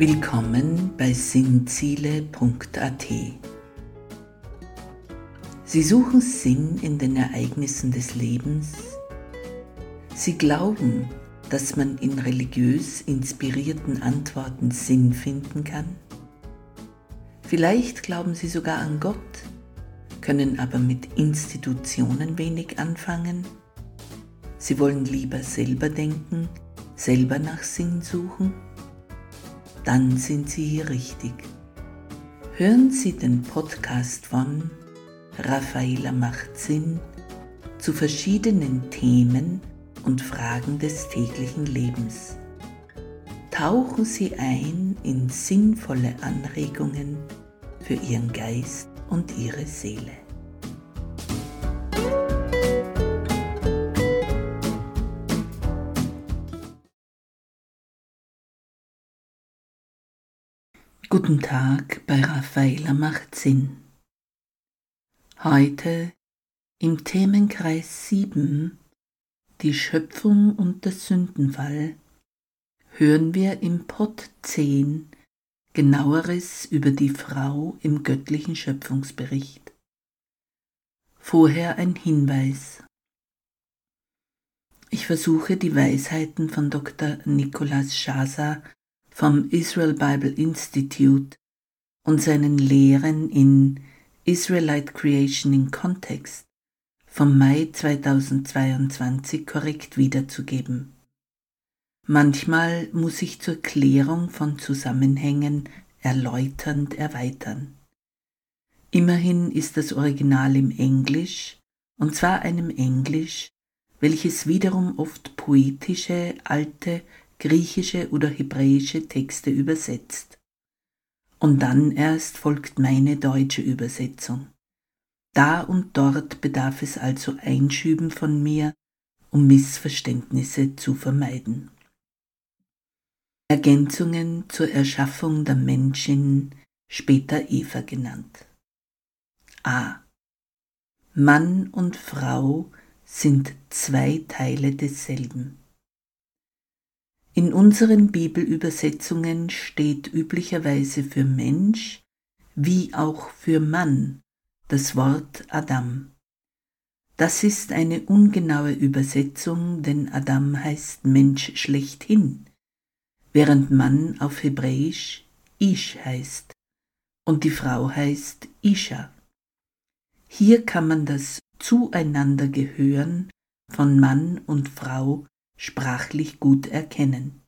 Willkommen bei sinnziele.at. Sie suchen Sinn in den Ereignissen des Lebens. Sie glauben, dass man in religiös inspirierten Antworten Sinn finden kann. Vielleicht glauben Sie sogar an Gott, können aber mit Institutionen wenig anfangen. Sie wollen lieber selber denken, selber nach Sinn suchen dann sind Sie hier richtig. Hören Sie den Podcast von Raffaela macht Sinn zu verschiedenen Themen und Fragen des täglichen Lebens. Tauchen Sie ein in sinnvolle Anregungen für Ihren Geist und Ihre Seele. Guten Tag bei Raffaella macht Sinn. Heute im Themenkreis 7 Die Schöpfung und der Sündenfall hören wir im Pott 10 genaueres über die Frau im göttlichen Schöpfungsbericht. Vorher ein Hinweis. Ich versuche die Weisheiten von Dr. Nicholas Schasa vom Israel Bible Institute und seinen Lehren in Israelite Creation in Context vom Mai 2022 korrekt wiederzugeben. Manchmal muss ich zur Klärung von Zusammenhängen erläuternd erweitern. Immerhin ist das Original im Englisch, und zwar einem Englisch, welches wiederum oft poetische, alte griechische oder hebräische Texte übersetzt. Und dann erst folgt meine deutsche Übersetzung. Da und dort bedarf es also Einschüben von mir, um Missverständnisse zu vermeiden. Ergänzungen zur Erschaffung der Menschin, später Eva genannt. A. Mann und Frau sind zwei Teile desselben. In unseren Bibelübersetzungen steht üblicherweise für Mensch wie auch für Mann das Wort Adam. Das ist eine ungenaue Übersetzung, denn Adam heißt Mensch schlechthin, während Mann auf Hebräisch Ish heißt und die Frau heißt Isha. Hier kann man das Zueinandergehören von Mann und Frau sprachlich gut erkennen.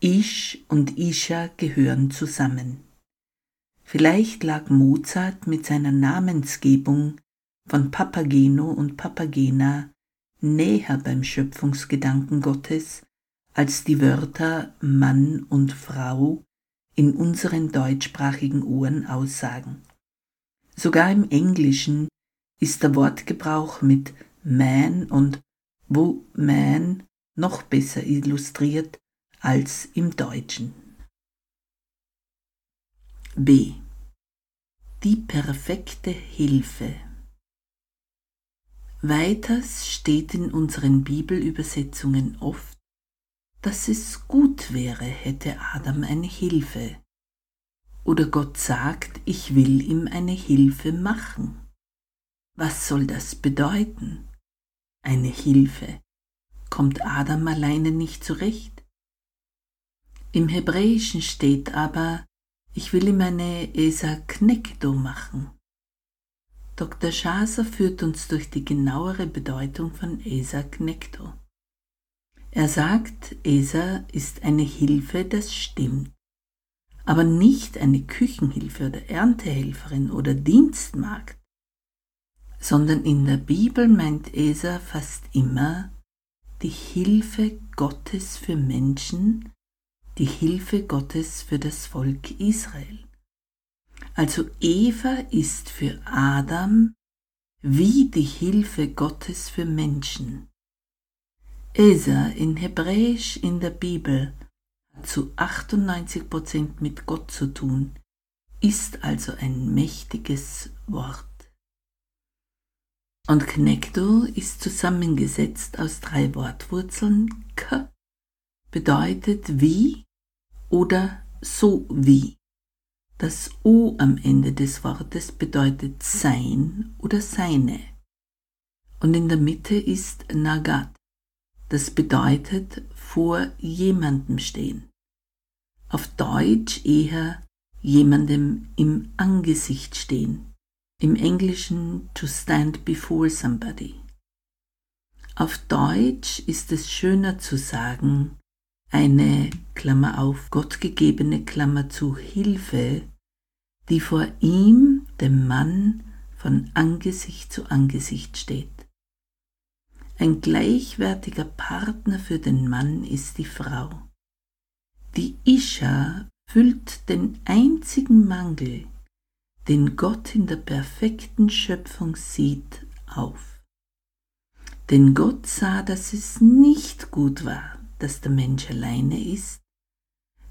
Ish und Isha gehören zusammen. Vielleicht lag Mozart mit seiner Namensgebung von Papageno und Papagena näher beim Schöpfungsgedanken Gottes als die Wörter Mann und Frau in unseren deutschsprachigen Ohren aussagen. Sogar im Englischen ist der Wortgebrauch mit man und woman noch besser illustriert als im Deutschen. B. Die perfekte Hilfe. Weiters steht in unseren Bibelübersetzungen oft, dass es gut wäre, hätte Adam eine Hilfe. Oder Gott sagt, ich will ihm eine Hilfe machen. Was soll das bedeuten? Eine Hilfe kommt Adam alleine nicht zurecht. Im Hebräischen steht aber, ich will ihm eine Esa Knekdo machen. Dr. Schaser führt uns durch die genauere Bedeutung von Esa Knekdo. Er sagt, Esa ist eine Hilfe, das stimmt, aber nicht eine Küchenhilfe oder Erntehelferin oder Dienstmagd, sondern in der Bibel meint Esa fast immer die Hilfe Gottes für Menschen, die Hilfe Gottes für das Volk Israel. Also Eva ist für Adam wie die Hilfe Gottes für Menschen. Esa in Hebräisch in der Bibel hat zu 98% mit Gott zu tun, ist also ein mächtiges Wort. Und Knekto ist zusammengesetzt aus drei Wortwurzeln. K bedeutet wie oder so wie. Das O am Ende des Wortes bedeutet sein oder seine. Und in der Mitte ist Nagat. Das bedeutet vor jemandem stehen. Auf Deutsch eher jemandem im Angesicht stehen. Im Englischen to stand before somebody. Auf Deutsch ist es schöner zu sagen, eine Klammer auf, gottgegebene Klammer zu Hilfe, die vor ihm, dem Mann, von Angesicht zu Angesicht steht. Ein gleichwertiger Partner für den Mann ist die Frau. Die Isha füllt den einzigen Mangel, den Gott in der perfekten Schöpfung sieht, auf. Denn Gott sah, dass es nicht gut war, dass der Mensch alleine ist,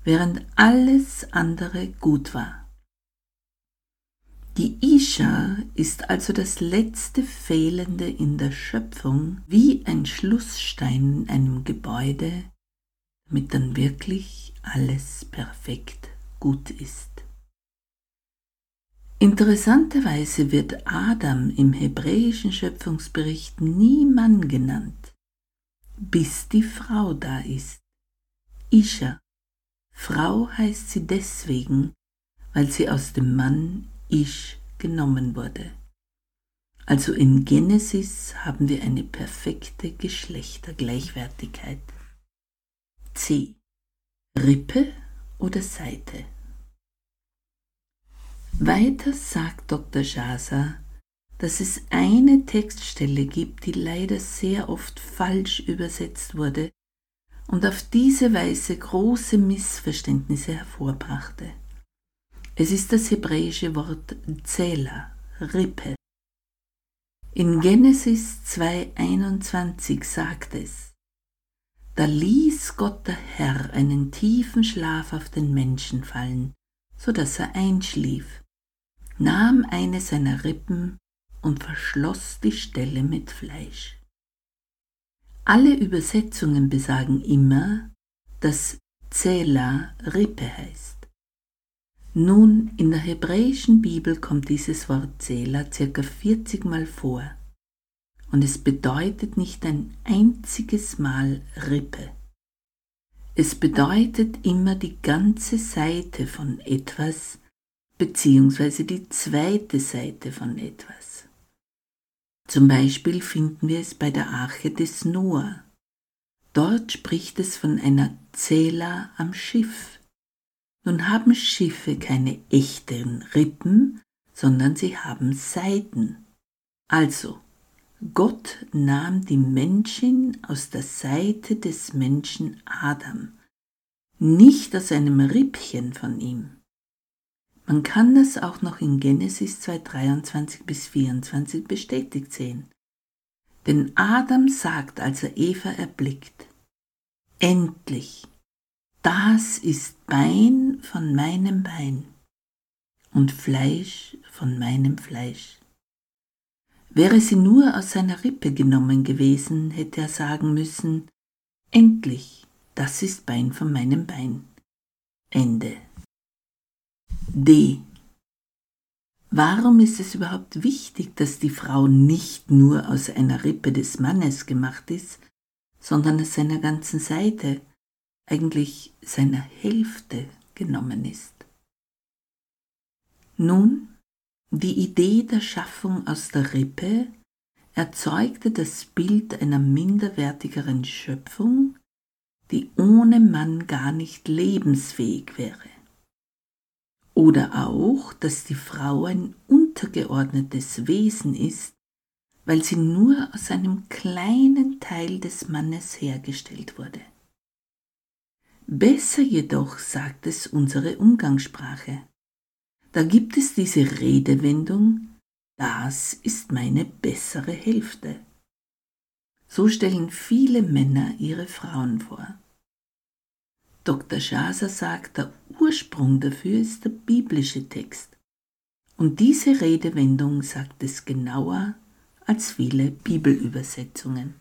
während alles andere gut war. Die Isha ist also das letzte Fehlende in der Schöpfung, wie ein Schlussstein in einem Gebäude, damit dann wirklich alles perfekt gut ist. Interessanterweise wird Adam im hebräischen Schöpfungsbericht nie Mann genannt, bis die Frau da ist. Isha. Frau heißt sie deswegen, weil sie aus dem Mann Ish genommen wurde. Also in Genesis haben wir eine perfekte Geschlechtergleichwertigkeit. C. Rippe oder Seite. Weiter sagt Dr. Schasa, dass es eine Textstelle gibt, die leider sehr oft falsch übersetzt wurde und auf diese Weise große Missverständnisse hervorbrachte. Es ist das hebräische Wort Zela, Rippe. In Genesis 2.21 sagt es, da ließ Gott der Herr einen tiefen Schlaf auf den Menschen fallen, so dass er einschlief, nahm eine seiner Rippen und verschloss die Stelle mit Fleisch. Alle Übersetzungen besagen immer, dass Zela Rippe heißt. Nun, in der hebräischen Bibel kommt dieses Wort Zela circa 40 Mal vor und es bedeutet nicht ein einziges Mal Rippe. Es bedeutet immer die ganze Seite von etwas beziehungsweise die zweite Seite von etwas. Zum Beispiel finden wir es bei der Arche des Noah. Dort spricht es von einer Zela am Schiff nun haben Schiffe keine echten Rippen, sondern sie haben Seiten. Also, Gott nahm die Menschin aus der Seite des Menschen Adam, nicht aus einem Rippchen von ihm. Man kann das auch noch in Genesis 2, 23 bis 24 bestätigt sehen. Denn Adam sagt, als er Eva erblickt, Endlich, das ist Bein von meinem Bein und Fleisch von meinem Fleisch. Wäre sie nur aus seiner Rippe genommen gewesen, hätte er sagen müssen, endlich, das ist Bein von meinem Bein. Ende. D. Warum ist es überhaupt wichtig, dass die Frau nicht nur aus einer Rippe des Mannes gemacht ist, sondern aus seiner ganzen Seite, eigentlich seiner Hälfte genommen ist. Nun, die Idee der Schaffung aus der Rippe erzeugte das Bild einer minderwertigeren Schöpfung, die ohne Mann gar nicht lebensfähig wäre. Oder auch, dass die Frau ein untergeordnetes Wesen ist, weil sie nur aus einem kleinen Teil des Mannes hergestellt wurde. Besser jedoch sagt es unsere Umgangssprache. Da gibt es diese Redewendung, das ist meine bessere Hälfte. So stellen viele Männer ihre Frauen vor. Dr. Schaser sagt, der Ursprung dafür ist der biblische Text. Und diese Redewendung sagt es genauer als viele Bibelübersetzungen.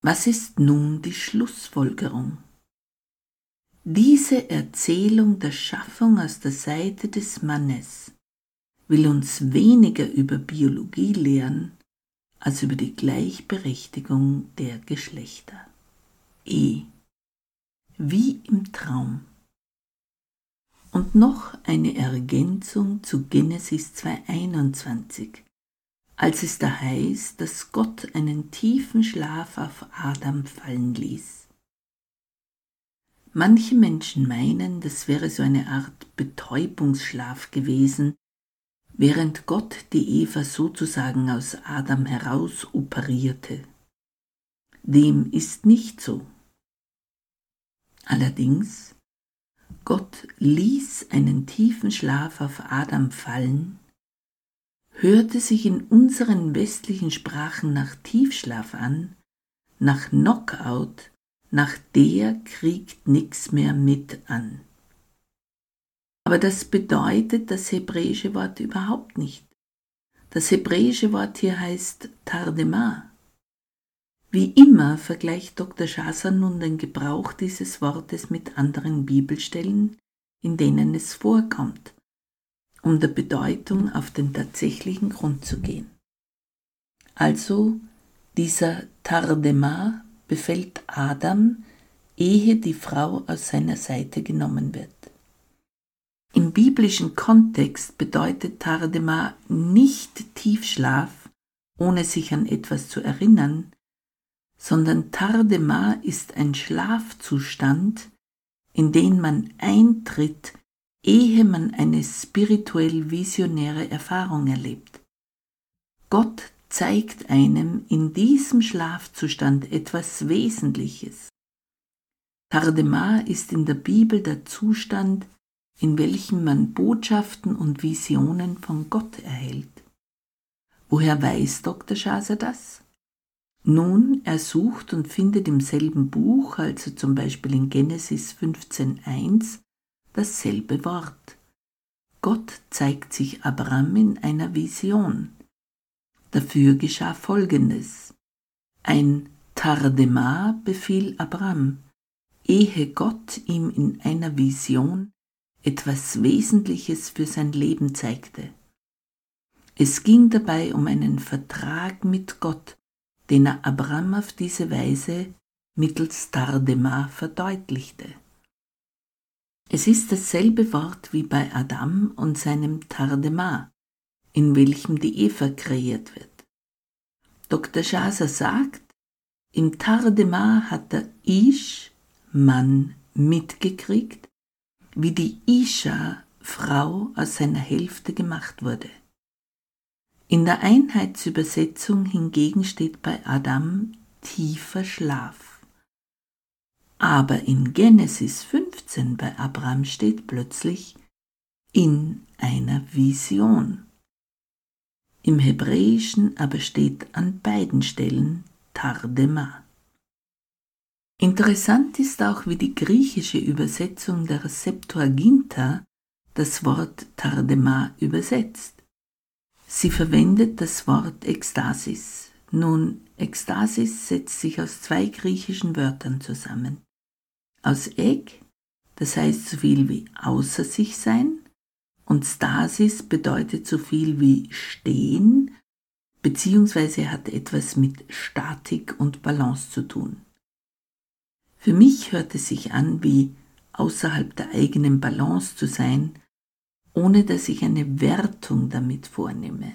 Was ist nun die Schlussfolgerung? Diese Erzählung der Schaffung aus der Seite des Mannes will uns weniger über Biologie lehren als über die Gleichberechtigung der Geschlechter. E. Wie im Traum. Und noch eine Ergänzung zu Genesis 2.21, als es da heißt, dass Gott einen tiefen Schlaf auf Adam fallen ließ. Manche Menschen meinen, das wäre so eine Art Betäubungsschlaf gewesen, während Gott die Eva sozusagen aus Adam heraus operierte. Dem ist nicht so. Allerdings, Gott ließ einen tiefen Schlaf auf Adam fallen, hörte sich in unseren westlichen Sprachen nach Tiefschlaf an, nach Knockout, nach der kriegt nix mehr mit an. Aber das bedeutet das hebräische Wort überhaupt nicht. Das hebräische Wort hier heißt Tardema. Wie immer vergleicht Dr. Schasser nun den Gebrauch dieses Wortes mit anderen Bibelstellen, in denen es vorkommt, um der Bedeutung auf den tatsächlichen Grund zu gehen. Also dieser Tardema befällt Adam, ehe die Frau aus seiner Seite genommen wird. Im biblischen Kontext bedeutet Tardema nicht Tiefschlaf, ohne sich an etwas zu erinnern, sondern Tardema ist ein Schlafzustand, in den man eintritt, ehe man eine spirituell visionäre Erfahrung erlebt. Gott zeigt einem in diesem Schlafzustand etwas Wesentliches. Tardema ist in der Bibel der Zustand, in welchem man Botschaften und Visionen von Gott erhält. Woher weiß Dr. Schaser das? Nun, er sucht und findet im selben Buch, also zum Beispiel in Genesis 15.1, dasselbe Wort. Gott zeigt sich Abraham in einer Vision. Dafür geschah Folgendes. Ein Tardema befiel Abraham, ehe Gott ihm in einer Vision etwas Wesentliches für sein Leben zeigte. Es ging dabei um einen Vertrag mit Gott, den er Abraham auf diese Weise mittels Tardema verdeutlichte. Es ist dasselbe Wort wie bei Adam und seinem Tardema, in welchem die Eva kreiert wird. Dr. Schaser sagt, im Tardema hat der Ish, Mann, mitgekriegt, wie die Isha, Frau, aus seiner Hälfte gemacht wurde. In der Einheitsübersetzung hingegen steht bei Adam tiefer Schlaf. Aber in Genesis 15 bei Abraham steht plötzlich in einer Vision. Im Hebräischen aber steht an beiden Stellen Tardema. Interessant ist auch, wie die griechische Übersetzung der Septuaginta das Wort Tardema übersetzt. Sie verwendet das Wort Ekstasis. Nun, Ekstasis setzt sich aus zwei griechischen Wörtern zusammen. Aus Ek, das heißt so viel wie außer sich sein, und Stasis bedeutet so viel wie stehen, beziehungsweise hat etwas mit Statik und Balance zu tun. Für mich hört es sich an wie außerhalb der eigenen Balance zu sein, ohne dass ich eine Wertung damit vornehme.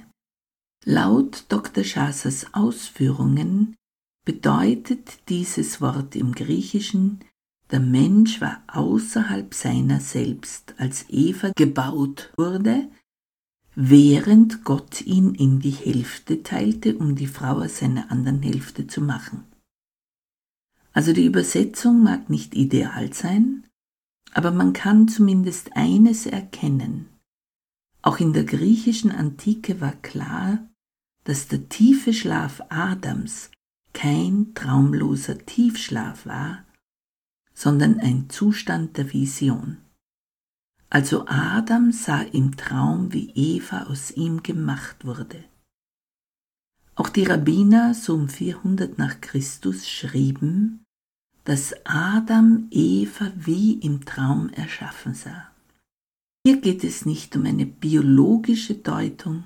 Laut Dr. Schasers Ausführungen bedeutet dieses Wort im Griechischen, der Mensch war außerhalb seiner selbst, als Eva gebaut wurde, während Gott ihn in die Hälfte teilte, um die Frau aus seiner anderen Hälfte zu machen. Also die Übersetzung mag nicht ideal sein, aber man kann zumindest eines erkennen. Auch in der griechischen Antike war klar, dass der tiefe Schlaf Adams kein traumloser Tiefschlaf war, sondern ein Zustand der Vision. Also Adam sah im Traum, wie Eva aus ihm gemacht wurde. Auch die Rabbiner so um 400 nach Christus schrieben, dass Adam Eva wie im Traum erschaffen sah. Hier geht es nicht um eine biologische Deutung,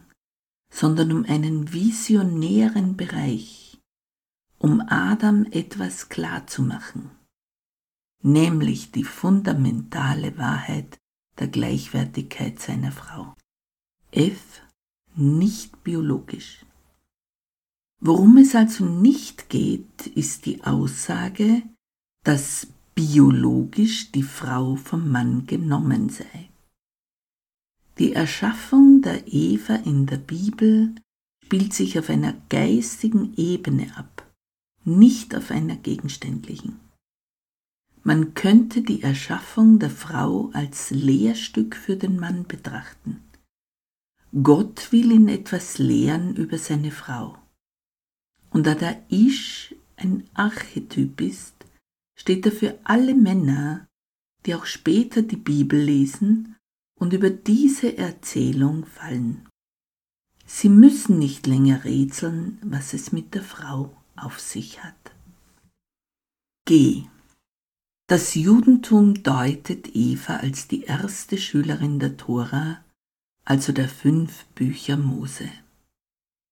sondern um einen visionären Bereich, um Adam etwas klarzumachen, nämlich die fundamentale Wahrheit der Gleichwertigkeit seiner Frau. F. Nicht biologisch. Worum es also nicht geht, ist die Aussage, dass biologisch die Frau vom Mann genommen sei. Die Erschaffung der Eva in der Bibel spielt sich auf einer geistigen Ebene ab, nicht auf einer gegenständlichen. Man könnte die Erschaffung der Frau als Lehrstück für den Mann betrachten. Gott will ihn etwas lehren über seine Frau. Und da der Isch ein Archetyp ist, steht er für alle Männer, die auch später die Bibel lesen und über diese Erzählung fallen. Sie müssen nicht länger rätseln, was es mit der Frau auf sich hat. G. Das Judentum deutet Eva als die erste Schülerin der Tora, also der fünf Bücher Mose.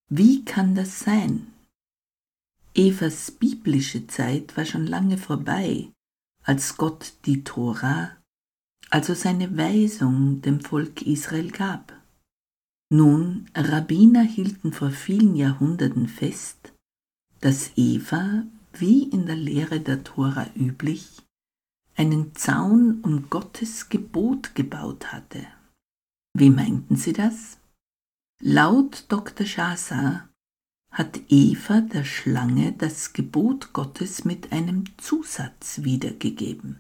Wie kann das sein? Evas biblische Zeit war schon lange vorbei, als Gott die Tora, also seine Weisung dem Volk Israel gab. Nun, Rabbiner hielten vor vielen Jahrhunderten fest, dass Eva, wie in der Lehre der Tora üblich, einen Zaun um Gottes Gebot gebaut hatte. Wie meinten sie das? Laut Dr. Schasa hat Eva der Schlange das Gebot Gottes mit einem Zusatz wiedergegeben.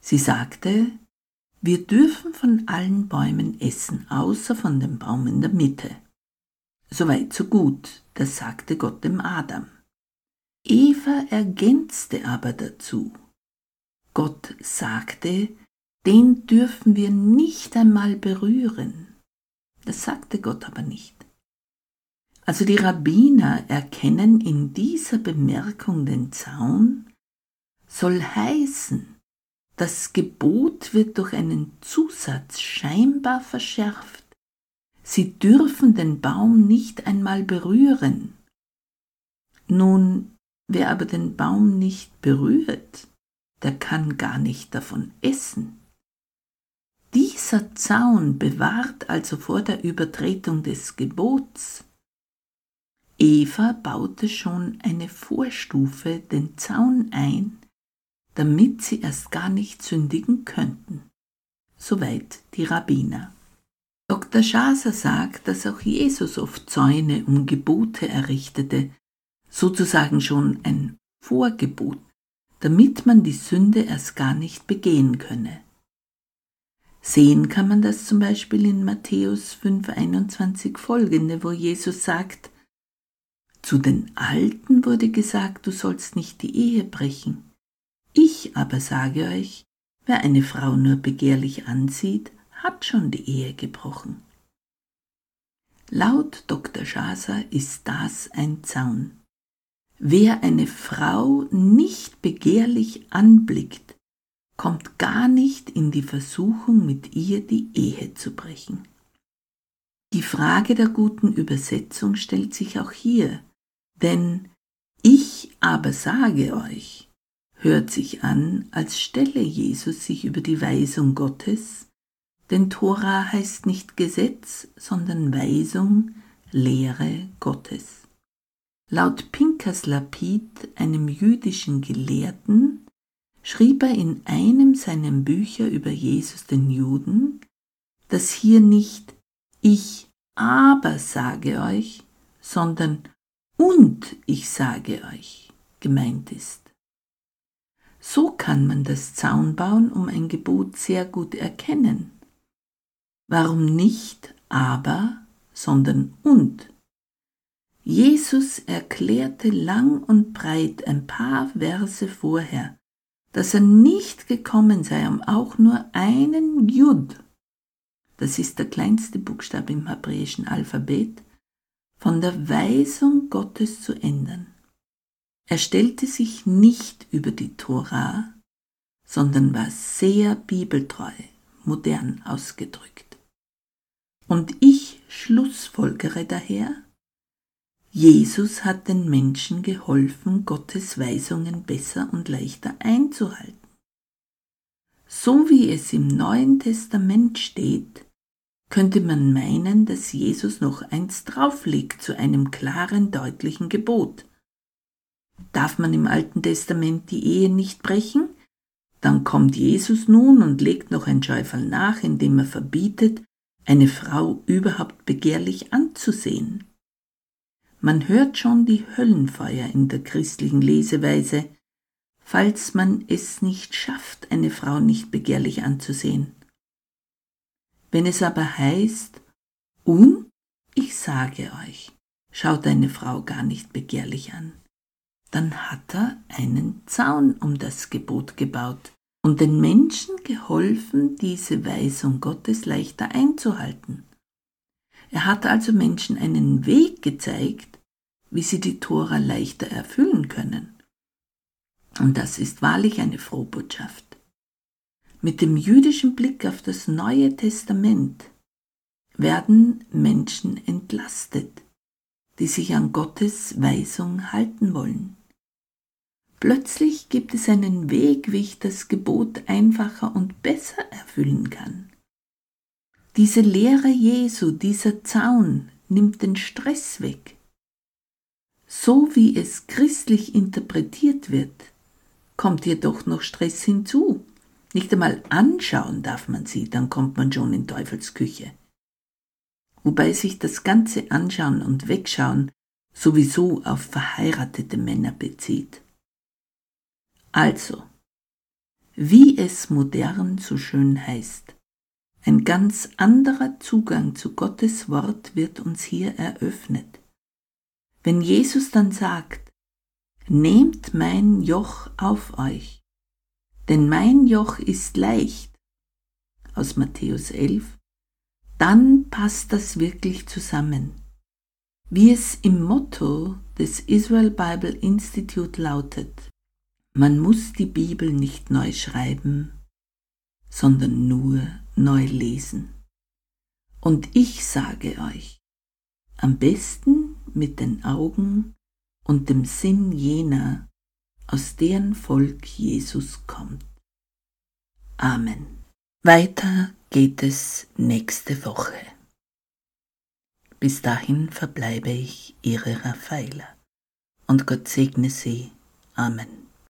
Sie sagte, wir dürfen von allen Bäumen essen, außer von dem Baum in der Mitte. Soweit so gut, das sagte Gott dem Adam. Eva ergänzte aber dazu, Gott sagte, den dürfen wir nicht einmal berühren. Das sagte Gott aber nicht. Also die Rabbiner erkennen in dieser Bemerkung den Zaun, soll heißen, das Gebot wird durch einen Zusatz scheinbar verschärft. Sie dürfen den Baum nicht einmal berühren. Nun, wer aber den Baum nicht berührt, der kann gar nicht davon essen. Dieser Zaun bewahrt also vor der Übertretung des Gebots. Eva baute schon eine Vorstufe, den Zaun ein, damit sie erst gar nicht sündigen könnten. Soweit die Rabbiner. Dr. Schaser sagt, dass auch Jesus oft Zäune um Gebote errichtete, sozusagen schon ein Vorgebot damit man die Sünde erst gar nicht begehen könne. Sehen kann man das zum Beispiel in Matthäus 5,21 folgende, wo Jesus sagt, Zu den Alten wurde gesagt, du sollst nicht die Ehe brechen. Ich aber sage euch, wer eine Frau nur begehrlich ansieht, hat schon die Ehe gebrochen. Laut Dr. Schaser ist das ein Zaun. Wer eine Frau nicht begehrlich anblickt, kommt gar nicht in die Versuchung, mit ihr die Ehe zu brechen. Die Frage der guten Übersetzung stellt sich auch hier, denn ich aber sage euch, hört sich an, als stelle Jesus sich über die Weisung Gottes, denn Tora heißt nicht Gesetz, sondern Weisung, Lehre Gottes. Laut Pinkas Lapid, einem jüdischen Gelehrten, schrieb er in einem seiner Bücher über Jesus den Juden, dass hier nicht ich aber sage euch, sondern und ich sage euch gemeint ist. So kann man das Zaunbauen um ein Gebot sehr gut erkennen. Warum nicht aber, sondern und? Jesus erklärte lang und breit ein paar Verse vorher, dass er nicht gekommen sei, um auch nur einen Jud, das ist der kleinste Buchstabe im hebräischen Alphabet, von der Weisung Gottes zu ändern. Er stellte sich nicht über die Tora, sondern war sehr bibeltreu, modern ausgedrückt. Und ich schlussfolgere daher, Jesus hat den Menschen geholfen, Gottes Weisungen besser und leichter einzuhalten. So wie es im Neuen Testament steht, könnte man meinen, dass Jesus noch eins drauflegt zu einem klaren, deutlichen Gebot. Darf man im Alten Testament die Ehe nicht brechen? Dann kommt Jesus nun und legt noch ein Schäufel nach, indem er verbietet, eine Frau überhaupt begehrlich anzusehen. Man hört schon die Höllenfeuer in der christlichen Leseweise, falls man es nicht schafft, eine Frau nicht begehrlich anzusehen. Wenn es aber heißt, und ich sage euch, schaut eine Frau gar nicht begehrlich an, dann hat er einen Zaun um das Gebot gebaut und den Menschen geholfen, diese Weisung Gottes leichter einzuhalten. Er hat also Menschen einen Weg gezeigt, wie sie die Tora leichter erfüllen können. Und das ist wahrlich eine Frohbotschaft. Mit dem jüdischen Blick auf das Neue Testament werden Menschen entlastet, die sich an Gottes Weisung halten wollen. Plötzlich gibt es einen Weg, wie ich das Gebot einfacher und besser erfüllen kann. Diese Lehre Jesu, dieser Zaun nimmt den Stress weg. So wie es christlich interpretiert wird, kommt jedoch noch Stress hinzu. Nicht einmal anschauen darf man sie, dann kommt man schon in Teufels Küche. Wobei sich das ganze Anschauen und Wegschauen sowieso auf verheiratete Männer bezieht. Also, wie es modern so schön heißt, ein ganz anderer Zugang zu Gottes Wort wird uns hier eröffnet. Wenn Jesus dann sagt, Nehmt mein Joch auf euch, denn mein Joch ist leicht, aus Matthäus 11, dann passt das wirklich zusammen. Wie es im Motto des Israel Bible Institute lautet, man muss die Bibel nicht neu schreiben, sondern nur neu lesen. Und ich sage euch, am besten mit den Augen und dem Sinn jener, aus deren Volk Jesus kommt. Amen. Weiter geht es nächste Woche. Bis dahin verbleibe ich Ihre Raffaela und Gott segne Sie. Amen.